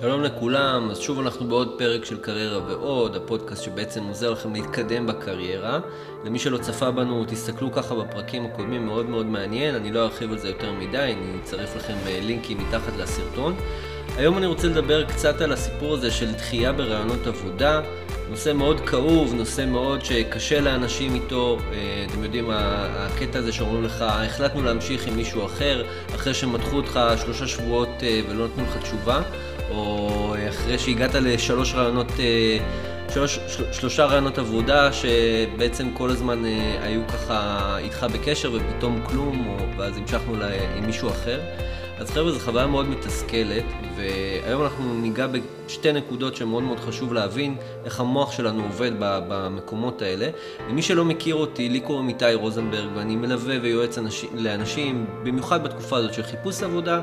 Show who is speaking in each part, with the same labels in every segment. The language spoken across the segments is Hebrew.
Speaker 1: שלום לכולם, אז שוב אנחנו בעוד פרק של קריירה ועוד, הפודקאסט שבעצם עוזר לכם להתקדם בקריירה. למי שלא צפה בנו, תסתכלו ככה בפרקים הקודמים, מאוד מאוד מעניין, אני לא ארחיב על זה יותר מדי, אני אצרף לכם אה, לינקים מתחת לסרטון. היום אני רוצה לדבר קצת על הסיפור הזה של דחייה ברעיונות עבודה. נושא מאוד כאוב, נושא מאוד שקשה לאנשים איתו. אה, אתם יודעים, הקטע הזה שאומרים לך, החלטנו להמשיך עם מישהו אחר, אחרי שמתחו אותך שלושה שבועות אה, ולא נתנו לך תשובה. או אחרי שהגעת לשלוש רעיונות, אה, שלוש, שלושה רעיונות עבודה שבעצם כל הזמן אה, היו ככה איתך בקשר ופתאום כלום, או, ואז המשכנו לה, עם מישהו אחר. אז חבר'ה, זו חוויה מאוד מתסכלת, והיום אנחנו ניגע בשתי נקודות שמאוד מאוד חשוב להבין איך המוח שלנו עובד במקומות האלה. למי שלא מכיר אותי, לי קוראים איתי רוזנברג, ואני מלווה ויועץ אנשים, לאנשים, במיוחד בתקופה הזאת של חיפוש עבודה, אה,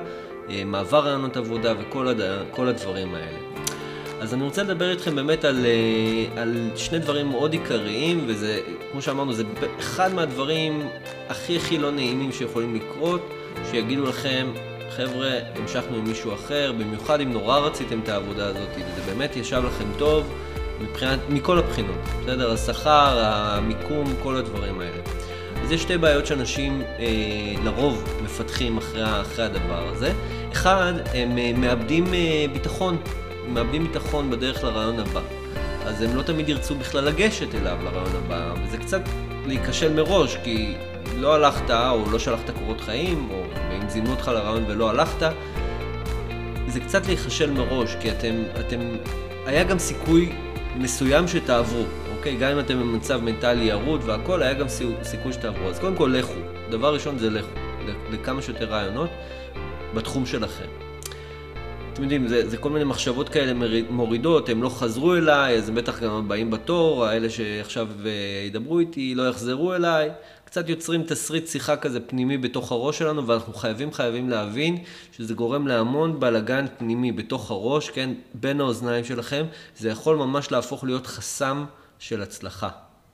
Speaker 1: מעבר רעיונות עבודה וכל הד... הדברים האלה. אז אני רוצה לדבר איתכם באמת על, אה, על שני דברים מאוד עיקריים, וזה, כמו שאמרנו, זה אחד מהדברים הכי הכי לא נעימים שיכולים לקרות, שיגידו לכם, חבר'ה, המשכנו עם מישהו אחר, במיוחד אם נורא רציתם את העבודה הזאת, וזה באמת ישב לכם טוב, מבחינת, מכל הבחינות, בסדר? השכר, המיקום, כל הדברים האלה. אז יש שתי בעיות שאנשים אה, לרוב מפתחים אחרי, אחרי הדבר הזה. אחד, הם אה, מאבדים אה, ביטחון, הם מאבדים ביטחון בדרך לרעיון הבא. אז הם לא תמיד ירצו בכלל לגשת אליו לרעיון הבא, וזה קצת להיכשל מראש, כי לא הלכת או לא שלחת קורות חיים, או אם זימנו אותך לרעיון ולא הלכת, זה קצת להיכשל מראש, כי אתם, אתם, היה גם סיכוי מסוים שתעברו. אוקיי? גם אם אתם במצב מנטלי ירוד והכל, היה גם סיכוי שתעברו. אז קודם כל, לכו. דבר ראשון זה לכו. לכמה שיותר רעיונות בתחום שלכם. אתם יודעים, זה, זה כל מיני מחשבות כאלה מורידות, הם לא חזרו אליי, אז הם בטח גם הבאים בתור, האלה שעכשיו אה, ידברו איתי, לא יחזרו אליי. קצת יוצרים תסריט שיחה כזה פנימי בתוך הראש שלנו, ואנחנו חייבים חייבים להבין שזה גורם להמון בלאגן פנימי בתוך הראש, כן, בין האוזניים שלכם. זה יכול ממש להפוך להיות חסם של הצלחה,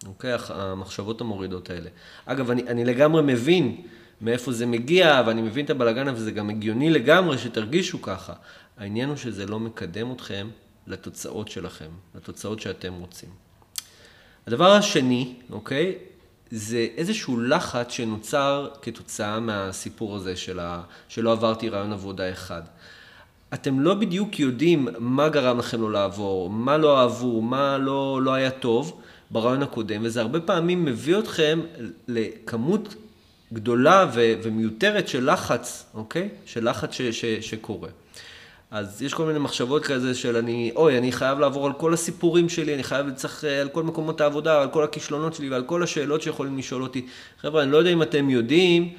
Speaker 1: אוקיי? המחשבות המורידות האלה. אגב, אני, אני לגמרי מבין מאיפה זה מגיע, ואני מבין את הבלאגן, אבל זה גם הגיוני לגמרי שתרגישו ככה. העניין הוא שזה לא מקדם אתכם לתוצאות שלכם, לתוצאות שאתם רוצים. הדבר השני, אוקיי, זה איזשהו לחץ שנוצר כתוצאה מהסיפור הזה של ה... שלא עברתי רעיון עבודה אחד. אתם לא בדיוק יודעים מה גרם לכם לא לעבור, מה לא אהבו, מה לא, לא היה טוב ברעיון הקודם, וזה הרבה פעמים מביא אתכם לכמות גדולה ו- ומיותרת של לחץ, אוקיי? של לחץ ש- ש- שקורה. אז יש כל מיני מחשבות כזה של אני, אוי, אני חייב לעבור על כל הסיפורים שלי, אני חייב לצריך אה, על כל מקומות העבודה, על כל הכישלונות שלי ועל כל השאלות שיכולים לשאול אותי. חבר'ה, אני לא יודע אם אתם יודעים,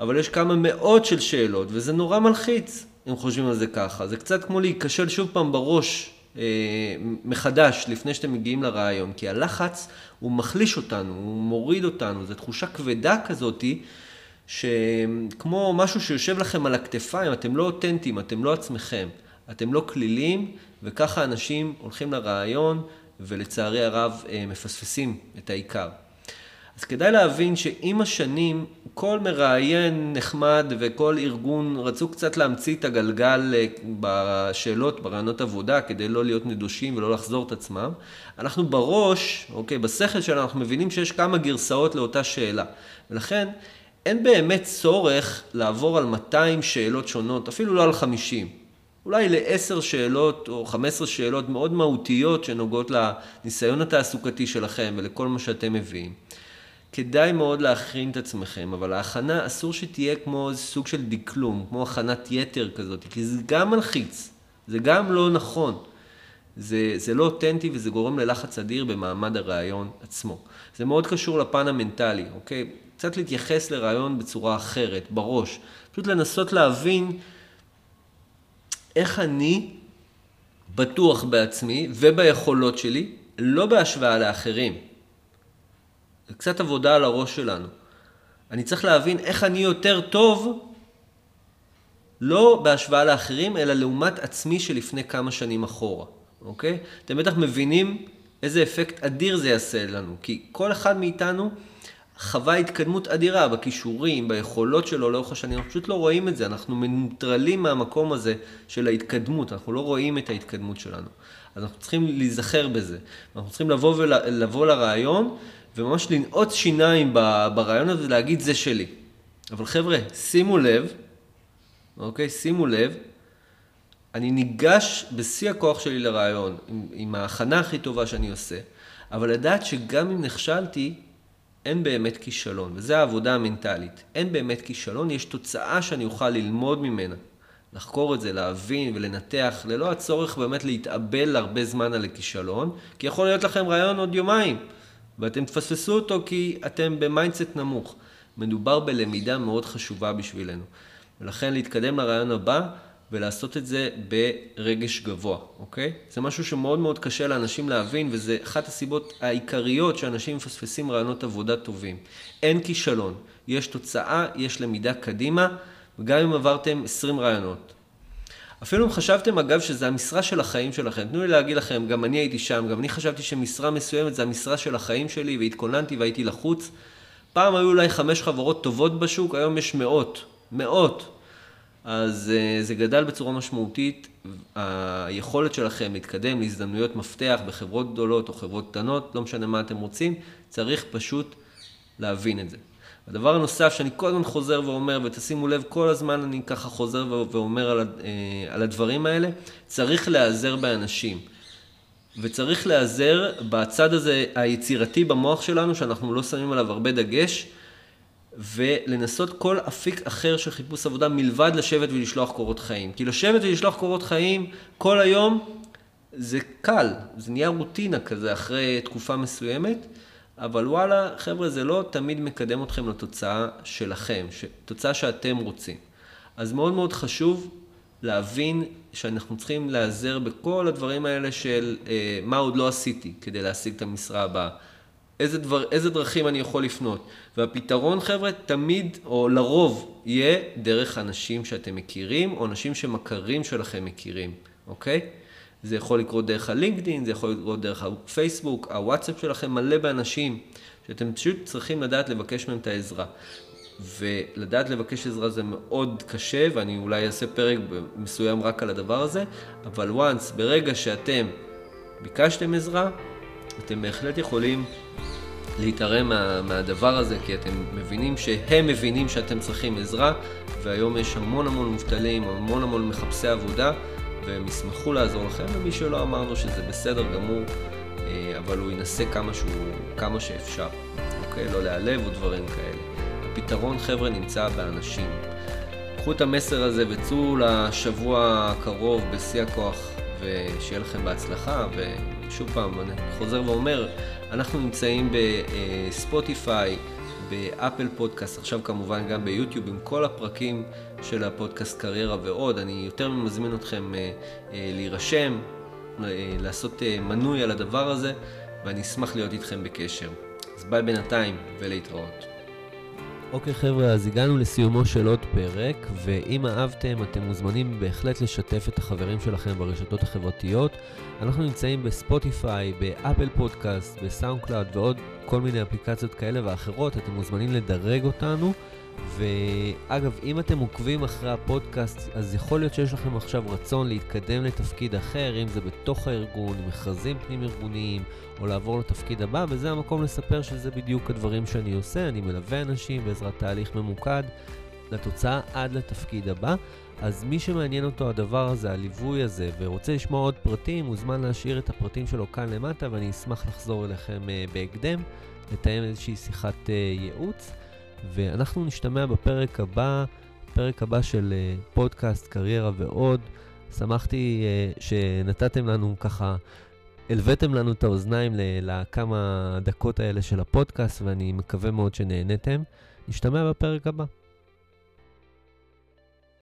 Speaker 1: אבל יש כמה מאות של שאלות, וזה נורא מלחיץ. אם חושבים על זה ככה. זה קצת כמו להיכשל שוב פעם בראש אה, מחדש לפני שאתם מגיעים לרעיון, כי הלחץ הוא מחליש אותנו, הוא מוריד אותנו, זו תחושה כבדה כזאתי, שכמו משהו שיושב לכם על הכתפיים, אתם לא אותנטיים, אתם לא עצמכם, אתם לא כלילים, וככה אנשים הולכים לרעיון, ולצערי הרב אה, מפספסים את העיקר. אז כדאי להבין שעם השנים, כל מראיין נחמד וכל ארגון רצו קצת להמציא את הגלגל אה, בשאלות, ברעיונות עבודה, כדי לא להיות נדושים ולא לחזור את עצמם. אנחנו בראש, אוקיי, בשכל שלנו, אנחנו מבינים שיש כמה גרסאות לאותה שאלה. ולכן, אין באמת צורך לעבור על 200 שאלות שונות, אפילו לא על 50. אולי לעשר שאלות או 15 שאלות מאוד מהותיות שנוגעות לניסיון התעסוקתי שלכם ולכל מה שאתם מביאים. כדאי מאוד להכין את עצמכם, אבל ההכנה אסור שתהיה כמו סוג של דקלום, כמו הכנת יתר כזאת, כי זה גם מלחיץ, זה גם לא נכון. זה, זה לא אותנטי וזה גורם ללחץ אדיר במעמד הרעיון עצמו. זה מאוד קשור לפן המנטלי, אוקיי? קצת להתייחס לרעיון בצורה אחרת, בראש. פשוט לנסות להבין איך אני בטוח בעצמי וביכולות שלי, לא בהשוואה לאחרים. זה קצת עבודה על הראש שלנו. אני צריך להבין איך אני יותר טוב, לא בהשוואה לאחרים, אלא לעומת עצמי שלפני כמה שנים אחורה, אוקיי? אתם בטח מבינים איזה אפקט אדיר זה יעשה לנו, כי כל אחד מאיתנו, חווה התקדמות אדירה בכישורים, ביכולות שלו לאורך השנים, אנחנו פשוט לא רואים את זה, אנחנו מנוטרלים מהמקום הזה של ההתקדמות, אנחנו לא רואים את ההתקדמות שלנו. אז אנחנו צריכים להיזכר בזה. אנחנו צריכים לבוא, ול, לבוא לרעיון וממש לנעוט שיניים ברעיון הזה ולהגיד זה שלי. אבל חבר'ה, שימו לב, אוקיי? שימו לב, אני ניגש בשיא הכוח שלי לרעיון, עם, עם ההכנה הכי טובה שאני עושה, אבל לדעת שגם אם נכשלתי, אין באמת כישלון, וזו העבודה המנטלית. אין באמת כישלון, יש תוצאה שאני אוכל ללמוד ממנה. לחקור את זה, להבין ולנתח, ללא הצורך באמת להתאבל הרבה זמן על הכישלון, כי יכול להיות לכם רעיון עוד יומיים, ואתם תפספסו אותו כי אתם ב mindset נמוך. מדובר בלמידה מאוד חשובה בשבילנו. ולכן להתקדם לראיון הבא ולעשות את זה ברגש גבוה, אוקיי? זה משהו שמאוד מאוד קשה לאנשים להבין, וזה אחת הסיבות העיקריות שאנשים מפספסים ראיונות עבודה טובים. אין כישלון, יש תוצאה, יש למידה קדימה, וגם אם עברתם 20 ראיונות. אפילו אם חשבתם אגב שזה המשרה של החיים שלכם, תנו לי להגיד לכם, גם אני הייתי שם, גם אני חשבתי שמשרה מסוימת זה המשרה של החיים שלי, והתכוננתי והייתי לחוץ. פעם היו אולי חמש חברות טובות בשוק, היום יש מאות, מאות. אז uh, זה גדל בצורה משמעותית. היכולת שלכם להתקדם להזדמנויות מפתח בחברות גדולות או חברות קטנות, לא משנה מה אתם רוצים, צריך פשוט להבין את זה. הדבר הנוסף שאני כל הזמן חוזר ואומר, ותשימו לב, כל הזמן אני ככה חוזר ואומר על, uh, על הדברים האלה, צריך להיעזר באנשים. וצריך להיעזר בצד הזה היצירתי במוח שלנו, שאנחנו לא שמים עליו הרבה דגש, ולנסות כל אפיק אחר של חיפוש עבודה מלבד לשבת ולשלוח קורות חיים. כי לשבת ולשלוח קורות חיים כל היום זה קל, זה נהיה רוטינה כזה אחרי תקופה מסוימת, אבל וואלה, חבר'ה, זה לא תמיד מקדם אתכם לתוצאה שלכם, תוצאה שאתם רוצים. אז מאוד מאוד חשוב להבין שאנחנו צריכים להיעזר בכל הדברים האלה של אה, מה עוד לא עשיתי כדי להשיג את המשרה הבאה. איזה, דבר, איזה דרכים אני יכול לפנות. והפתרון, חבר'ה, תמיד, או לרוב, יהיה דרך אנשים שאתם מכירים, או אנשים שמכרים שלכם מכירים, אוקיי? זה יכול לקרות דרך הלינקדאין, זה יכול לקרות דרך הפייסבוק, הוואטסאפ שלכם מלא באנשים, שאתם פשוט צריכים לדעת לבקש מהם את העזרה. ולדעת לבקש עזרה זה מאוד קשה, ואני אולי אעשה פרק מסוים רק על הדבר הזה, אבל once, ברגע שאתם ביקשתם עזרה, אתם בהחלט יכולים להתערם מה, מהדבר הזה, כי אתם מבינים שהם מבינים שאתם צריכים עזרה, והיום יש המון המון מובטלים, המון המון מחפשי עבודה, והם ישמחו לעזור לכם, ומי שלא אמרנו שזה בסדר גמור, אה, אבל הוא ינסה כמה, שהוא, כמה שאפשר, אוקיי? לא להיעלב או דברים כאלה. הפתרון, חבר'ה, נמצא באנשים. קחו את המסר הזה וצאו לשבוע הקרוב בשיא הכוח, ושיהיה לכם בהצלחה, ושוב פעם, אני חוזר ואומר, אנחנו נמצאים בספוטיפיי, באפל פודקאסט, עכשיו כמובן גם ביוטיוב, עם כל הפרקים של הפודקאסט קריירה ועוד. אני יותר מזמין אתכם אה, אה, להירשם, אה, לעשות מנוי על הדבר הזה, ואני אשמח להיות איתכם בקשר. אז ביי בינתיים ולהתראות. אוקיי חבר'ה, אז הגענו לסיומו של עוד פרק, ואם אהבתם, אתם מוזמנים בהחלט לשתף את החברים שלכם ברשתות החברתיות. אנחנו נמצאים בספוטיפיי, באפל פודקאסט, בסאונד קלאוד ועוד כל מיני אפליקציות כאלה ואחרות, אתם מוזמנים לדרג אותנו. ואגב, אם אתם עוקבים אחרי הפודקאסט, אז יכול להיות שיש לכם עכשיו רצון להתקדם לתפקיד אחר, אם זה בתוך הארגון, מכרזים פנים-ארגוניים, או לעבור לתפקיד הבא, וזה המקום לספר שזה בדיוק הדברים שאני עושה. אני מלווה אנשים בעזרת תהליך ממוקד לתוצאה עד לתפקיד הבא. אז מי שמעניין אותו הדבר הזה, הליווי הזה, ורוצה לשמוע עוד פרטים, מוזמן להשאיר את הפרטים שלו כאן למטה, ואני אשמח לחזור אליכם uh, בהקדם, לתאם איזושהי שיחת uh, ייעוץ. ואנחנו נשתמע בפרק הבא, פרק הבא של uh, פודקאסט, קריירה ועוד. שמחתי uh, שנתתם לנו ככה, הלוויתם לנו את האוזניים לכמה דקות האלה של הפודקאסט, ואני מקווה מאוד שנהנתם. נשתמע בפרק הבא.